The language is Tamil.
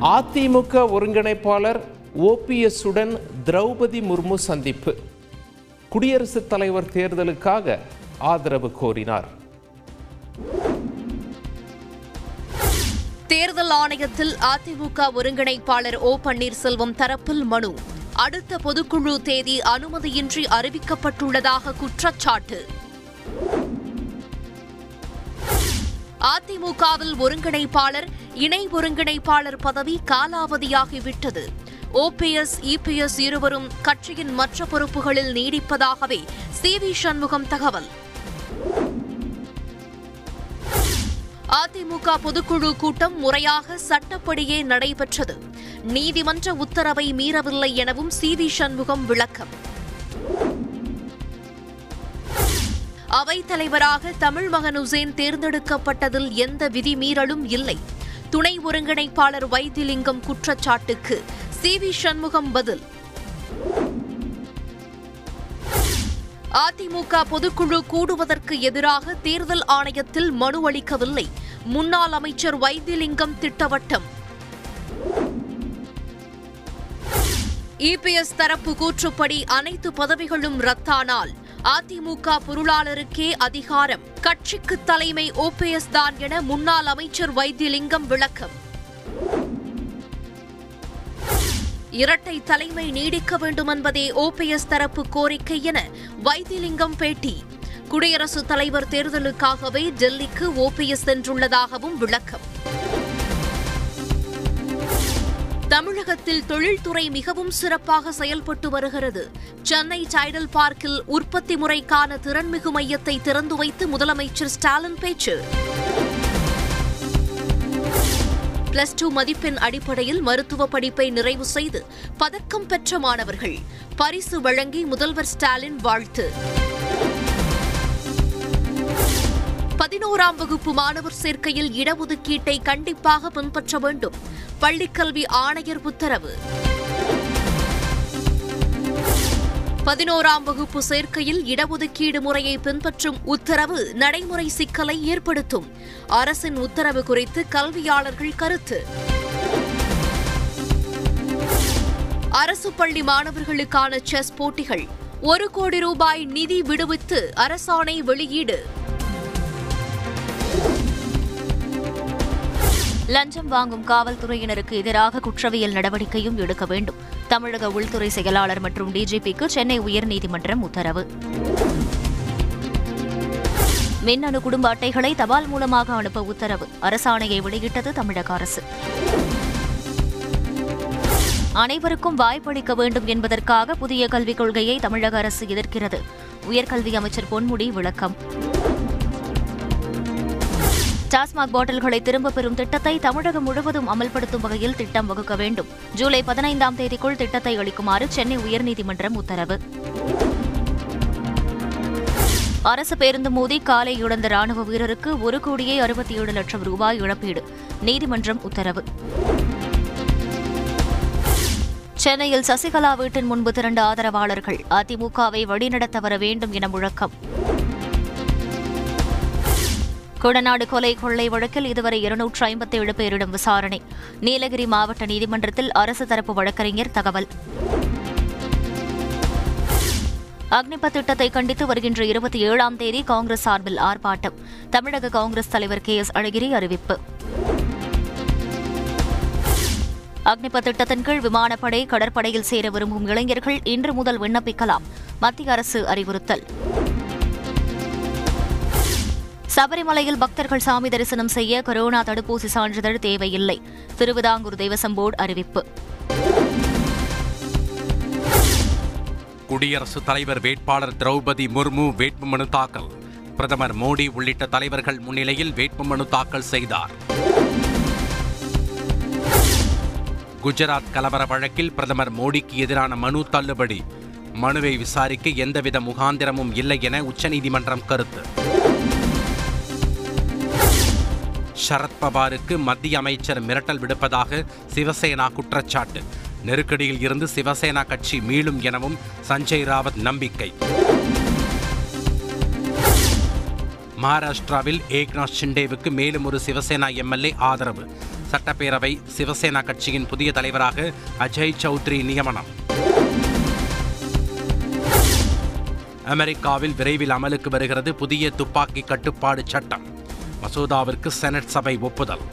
அதிமுக ஒருங்கிணைப்பாளர் ஓபிஎஸ்ஸுடன் திரௌபதி முர்மு சந்திப்பு. குடியரசுத் தலைவர் தேர்தலுக்காக ஆதரவு கோரினார். தேர்தல் ஆணையத்தில் அதிமுக ஒருங்கிணைப்பாளர் ஓ பன்னீர்செல்வம் தரப்பில் மனு. அடுத்த பொதுக்குழு தேதி அனுமதியின்றி அறிவிக்கப்பட்டுள்ளதாக குற்றச்சாட்டு. அதிமுகவில் ஒருங்கிணைப்பாளர் இணை ஒருங்கிணைப்பாளர் பதவி காலாவதியாகிவிட்டது. ஓபிஎஸ் இபிஎஸ் இருவரும் கட்சியின் மற்ற பொறுப்புகளில் நீடிப்பதாகவே சி வி சண்முகம் தகவல். அதிமுக பொதுக்குழு கூட்டம் முறையாக சட்டப்படியே நடைபெற்றது. நீதிமன்ற உத்தரவை மீறவில்லை எனவும் சி வி சண்முகம் விளக்கம். அவைத்தலைவராக தமிழ் மகன் உசேன் தேர்ந்தெடுக்கப்பட்டதில் எந்த விதிமீறலும் இல்லை. துணை ஒருங்கிணைப்பாளர் வைத்திலிங்கம் குற்றச்சாட்டுக்கு சி. வி. சண்முகம் பதில். அதிமுக பொதுக்குழு கூடுவதற்கு எதிராக தேர்தல் ஆணையத்தில் மனு அளிக்கவில்லை. முன்னாள் அமைச்சர் வைத்திலிங்கம் திட்டவட்டம். இபிஎஸ் தரப்பு கூற்றுப்படி அனைத்து பதவிகளும் ரத்தானால் அதிமுக பொருளாளருக்கே அதிகாரம். கட்சிக்கு தலைமை ஓபிஎஸ் தான் என முன்னாள் அமைச்சர் வைத்தியலிங்கம் விளக்கம். இரட்டை தலைமை நீடிக்க வேண்டும் என்பதே ஓபிஎஸ் தரப்பு கோரிக்கை என வைத்தியலிங்கம் பேட்டி. குடியரசுத் தலைவர் தேர்தலுக்காகவே டெல்லிக்கு ஓபிஎஸ் சென்றுள்ளதாகவும் விளக்கம். தமிழகத்தில் தொழில்துறை மிகவும் சிறப்பாக செயல்பட்டு வருகிறது. சென்னை டைடல் பார்க்கில் உற்பத்தி முறைக்கான திறன்மிகு மையத்தை திறந்து வைத்து முதலமைச்சர் ஸ்டாலின் பேச்சு. பிளஸ் டூ மதிப்பெண் அடிப்படையில் மருத்துவ படிப்பை நிறைவு செய்து பதக்கம் பெற்ற மாணவர்கள். பரிசு வழங்கி முதல்வர் ஸ்டாலின் வாழ்த்து. பதினோராம் வகுப்பு மாணவர் சேர்க்கையில் இடஒதுக்கீட்டை கண்டிப்பாக பின்பற்ற வேண்டும். பள்ளிக்கல்வி ஆணையர் உத்தரவு. பதினோராம் வகுப்பு சேர்க்கையில் இடஒதுக்கீடு முறையை பின்பற்றும் உத்தரவு நடைமுறை சிக்கலை ஏற்படுத்தும். அரசின் உத்தரவு குறித்து கல்வியாளர்கள் கருத்து. அரசு பள்ளி மாணவர்களுக்கான செஸ் போட்டிகள். ஒரு கோடி ரூபாய் நிதி விடுவித்து அரசாணை வெளியீடு. லஞ்சம் வாங்கும் காவல்துறையினருக்கு எதிராக குற்றவியல் நடவடிக்கையும் எடுக்க வேண்டும். தமிழக உள்துறை செயலாளர் மற்றும் டிஜிபிக்கு சென்னை உயர்நீதிமன்றம் உத்தரவு. மின்னணு குடும்ப அட்டைகளை தபால் மூலமாக அனுப்ப உத்தரவு. அரசாணையை வெளியிட்டது தமிழக அரசு. அனைவருக்கும் வாய்ப்பளிக்க வேண்டும் என்பதற்காக புதிய கல்விக் கொள்கையை தமிழக அரசு எதிர்க்கிறது. உயர்கல்வி அமைச்சர் பொன்முடி விளக்கம். டாஸ்மாக் பாட்டில்களை திரும்பப் பெறும் திட்டத்தை தமிழகம் முழுவதும் அமல்படுத்தும் வகையில் திட்டம் வகுக்க வேண்டும். ஜூலை பதினைந்தாம் தேதிக்குள் திட்டத்தை அளிக்குமாறு சென்னை உயர்நீதிமன்றம் உத்தரவு. அரசு பேருந்து மோதி காலை இழந்த ராணுவ வீரருக்கு ஒரு கோடியே அறுபத்தி ஏழு லட்சம் ரூபாய் இழப்பீடு. நீதிமன்றம் உத்தரவு. சென்னையில் சசிகலா வீட்டின் முன்பு திரண்ட ஆதரவாளர்கள் அதிமுகவை வழிநடத்த வர வேண்டும் என முழக்கம். கொடநாடு கொலை கொள்ளை வழக்கில் இதுவரை இருநூற்று ஐம்பத்தி ஏழு பேரிடம் விசாரணை. நீலகிரி மாவட்ட நீதிமன்றத்தில் அரசு தரப்பு வழக்கறிஞர் தகவல். அக்னிபத் திட்டத்தை கண்டித்து வருகின்ற இருபத்தி ஏழாம் தேதி காங்கிரஸ் சார்பில் ஆர்ப்பாட்டம். தமிழக காங்கிரஸ் தலைவர் கே எஸ் அழகிரி அறிவிப்பு. அக்னிபத் திட்டத்தின் கீழ் விமானப்படை கடற்படையில் சேர விரும்பும் இளைஞர்கள் இன்று முதல் விண்ணப்பிக்கலாம். மத்திய அரசு அறிவுறுத்தல். சபரிமலையில் பக்தர்கள் சாமி தரிசனம் செய்ய கொரோனா தடுப்பூசி சான்றிதழ் தேவையில்லை. திருவிதாங்கூர் தேவசம் போர்டு அறிவிப்பு. குடியரசுத் தலைவர் வேட்பாளர் திரௌபதி முர்மு வேட்புமனு தாக்கல். பிரதமர் மோடி உள்ளிட்ட தலைவர்கள் முன்னிலையில் வேட்புமனு தாக்கல் செய்தார். குஜராத் கலவர வழக்கில் பிரதமர் மோடிக்கு எதிரான மனு தள்ளுபடி. மனுவை விசாரிக்க எந்தவித முகாந்திரமும் இல்லை என உச்சநீதிமன்றம் கருத்து. சரத்பவாருக்கு மத்திய அமைச்சர் மிரட்டல் விடுப்பதாக சிவசேனா குற்றச்சாட்டு. நெருக்கடியில் இருந்து சிவசேனா கட்சி மீளும் எனவும் சஞ்சய் ராவத் நம்பிக்கை. மகாராஷ்டிராவில் ஏக்நாத் ஷிண்டேவுக்கு மேலும் ஒரு சிவசேனா எம்எல்ஏ ஆதரவு. சட்டப்பேரவை சிவசேனா கட்சியின் புதிய தலைவராக அஜய் சௌத்ரி நியமனம். அமெரிக்காவில் விரைவில் அமலுக்கு வருகிறது புதிய துப்பாக்கி கட்டுப்பாடு சட்டம். மசோதாவிற்கு செனட் சபை ஒப்புதல்.